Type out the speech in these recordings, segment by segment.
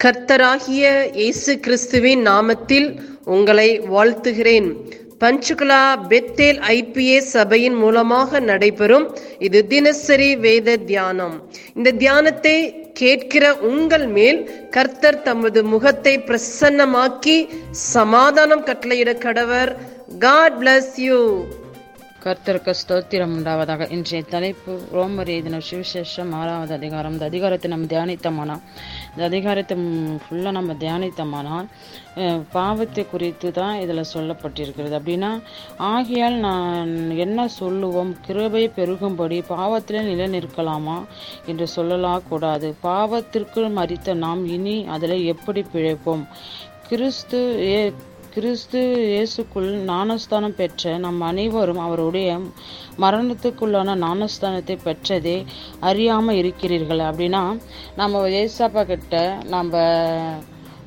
கர்த்தராகிய இயேசு கிறிஸ்துவின் நாமத்தில் உங்களை வாழ்த்துகிறேன். பஞ்சுகுலா பெத்தேல் ஐபிஏ சபையின் மூலமாக நடைபெறும் இது தினசரி வேத தியானம். இந்த தியானத்தை கேட்கிற உங்கள் மேல் கர்த்தர் தமது முகத்தை பிரசன்னமாக்கி சமாதானம் கட்டளையிட கடவர். காட் பிளஸ் யூ கர்த்தருக்கு ஸ்தோத்திரம் உண்டாவதாக. இன்றைய தலைப்பு ரோமர் எழுதின சுவிசேஷம் ஆறாவது அதிகாரம். இந்த அதிகாரத்தை நம்ம தியானித்தமானால் இந்த அதிகாரத்தை ஃபுல்லாக நம்ம தியானித்தமானால் பாவத்தை குறித்து தான் இதில் சொல்லப்பட்டிருக்கிறது. அப்படின்னா ஆகையால் நான் என்ன சொல்லுவோம்? கிருபை பெருகும்படி பாவத்தில் நிலை நிற்கலாமா என்று சொல்லலாம் கூடாது. பாவத்திற்கு மறித்த நாம் இனி அதில் எப்படி பிழைப்போம்? கிறிஸ்து ஏ கிறிஸ்து இயேசுக்குள் ஞானஸ்தானம் பெற்ற நம் அனைவரும் அவருடைய மரணத்துக்குள்ளான ஞானஸ்தானத்தை பெற்றதே அறியாமல் இருக்கிறீர்கள். அப்படின்னா நம்ம ஏசப்பா கிட்ட நம்ம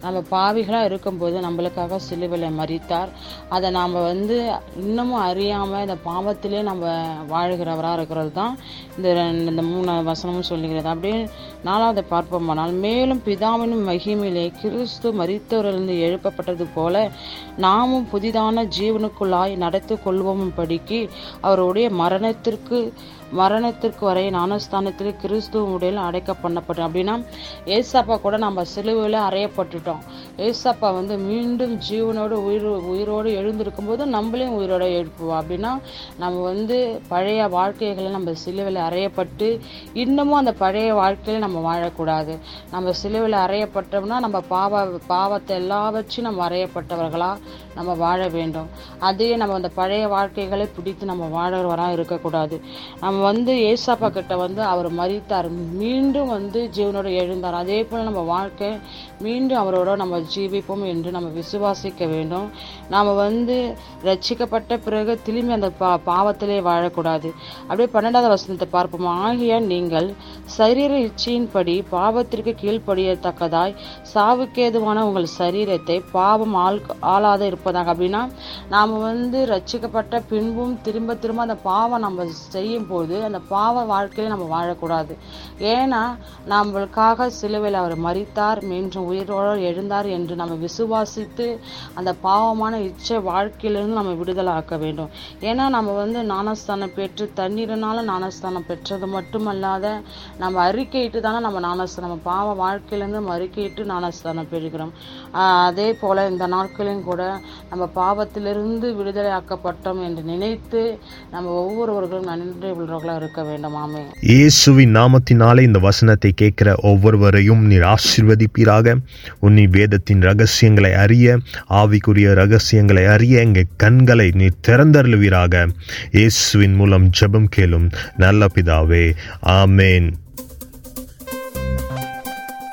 நம்ம பாவிகளாக இருக்கும்போது நம்மளுக்காக சிலுவலை மறித்தார். அதை நாம் வந்து இன்னமும் அறியாமல் இந்த பாவத்திலே நம்ம வாழ்கிறவராக இருக்கிறது தான் இந்த ரெண்டு- இந்த மூணு வசனமும் சொல்லுகிறது. அப்படியே நாலாவது பார்ப்போமானால் மேலும் பிதாவின் மகிமையிலே கிறிஸ்து மறித்தவரிலிருந்து எழுப்பப்பட்டது போல நாமும் புதிதான ஜீவனுக்குள்ளாய் நடத்தி கொள்வோம் படிக்கு அவருடைய மரணத்திற்கு மரணத்திற்கு வரை ஞானஸ்தானத்தில் கிறிஸ்துவ உடையில் அடைக்க பண்ணப்பட்டோம் அப்படின்னா ஏசப்பா கூட நம்ம சிலுவையில் அறையப்பட்டுட்டோம். ஏசப்பா வந்து மீண்டும் ஜீவனோடு உயிர் உயிரோடு எழுந்திருக்கும் போது நம்மளையும் உயிரோட எழுப்புவோம் அப்படின்னா நம்ம வந்து பழைய வாழ்க்கைகளை நம்ம சிலுவையில் அறையப்பட்டு இன்னமும் அந்த பழைய வாழ்க்கையில நம்ம வாழக்கூடாது. நம்ம சிலுவையில் அறையப்பட்டோம்னா நம்ம பாவ பாவத்தை எல்லாவற்றையும் நம்ம அறையப்பட்டவர்களாக நம்ம வாழ வேண்டும். அதே நம்ம அந்த பழைய வாழ்க்கைகளை பிடித்து நம்ம வாழறவராக இருக்கக்கூடாது. நம்ம வந்து ஏசப்பா கிட்ட வந்து அவர் மறித்தார். மீண்டும் வந்து ஜீவனோடு எழுந்தார். அதே போல் நம்ம வாழ்க்கை மீண்டும் அவரோட நம்ம ஜீவிப்போம் என்று நம்ம விசுவாசிக்க வேண்டும். நாம் வந்து ரட்சிக்கப்பட்ட பிறகு திரும்பி அந்த பா பாவத்திலே வாழக்கூடாது. அப்படியே பன்னெண்டாவது வசனத்தை பார்ப்போம். ஆகிய நீங்கள் சரீர இச்சையின்படி பாவத்திற்கு கீழ்ப்படியத்தக்கதாய் சாவுக்கேதுவான உங்கள் சரீரத்தை பாவம் ஆள் ஆளாத இருப்பதாக. அப்படின்னா நாம் வந்து ரட்சிக்கப்பட்ட பின்பும் திரும்ப திரும்ப அந்த பாவம் நம்ம செய்யும் போது அந்த பாவ வாழ்க்கையை நம்ம வாழக்கூடாது. ஏன்னா நம்மளுக்காக சிலுவையில் அவர் மறித்தார் மீண்டும் உயிரோடு எழுந்தார் என்று நம்ம விசுவாசித்து அந்த பாவமான இச்சை வாழ்க்கையிலிருந்து நம்ம விடுதலை ஆக்க வேண்டும். ஏன்னா நம்ம வந்து ஞானஸ்தானம் பெற்று தண்ணீரினால ஞானஸ்தானம் பெற்றது மட்டுமல்லாத நம்ம அறிக்கையிட்டு தானே நம்ம ஞானஸ்தானம் நம்ம பாவ வாழ்க்கையிலேருந்து நம்ம அறிக்கையிட்டு ஞானஸ்தானம் பெறுகிறோம். அதே போல் இந்த நாட்களையும் கூட நம்ம பாவத்திலிருந்து விடுதலை ஆக்கப்பட்டோம் என்று நினைத்து நம்ம ஒவ்வொருவர்களும் நன்றி உள்ளவர்களாக இருக்க வேண்டும். ஆமே இயேசுவின் நாமத்தினாலே இந்த வசனத்தை கேட்கிற ஒவ்வொருவரையும் நீர் ஆசீர்வதிப்பீராக. வேதத்தை வேதத்தின் ரகசியங்களை அறிய ஆவிக்குரிய ரகசியங்களை அறிய எங்கள் கண்களை நீ திறந்தருளுவீராக. இயேசுவின் மூலம் ஜெபம் கேளும் நல்ல பிதாவே. ஆமேன்.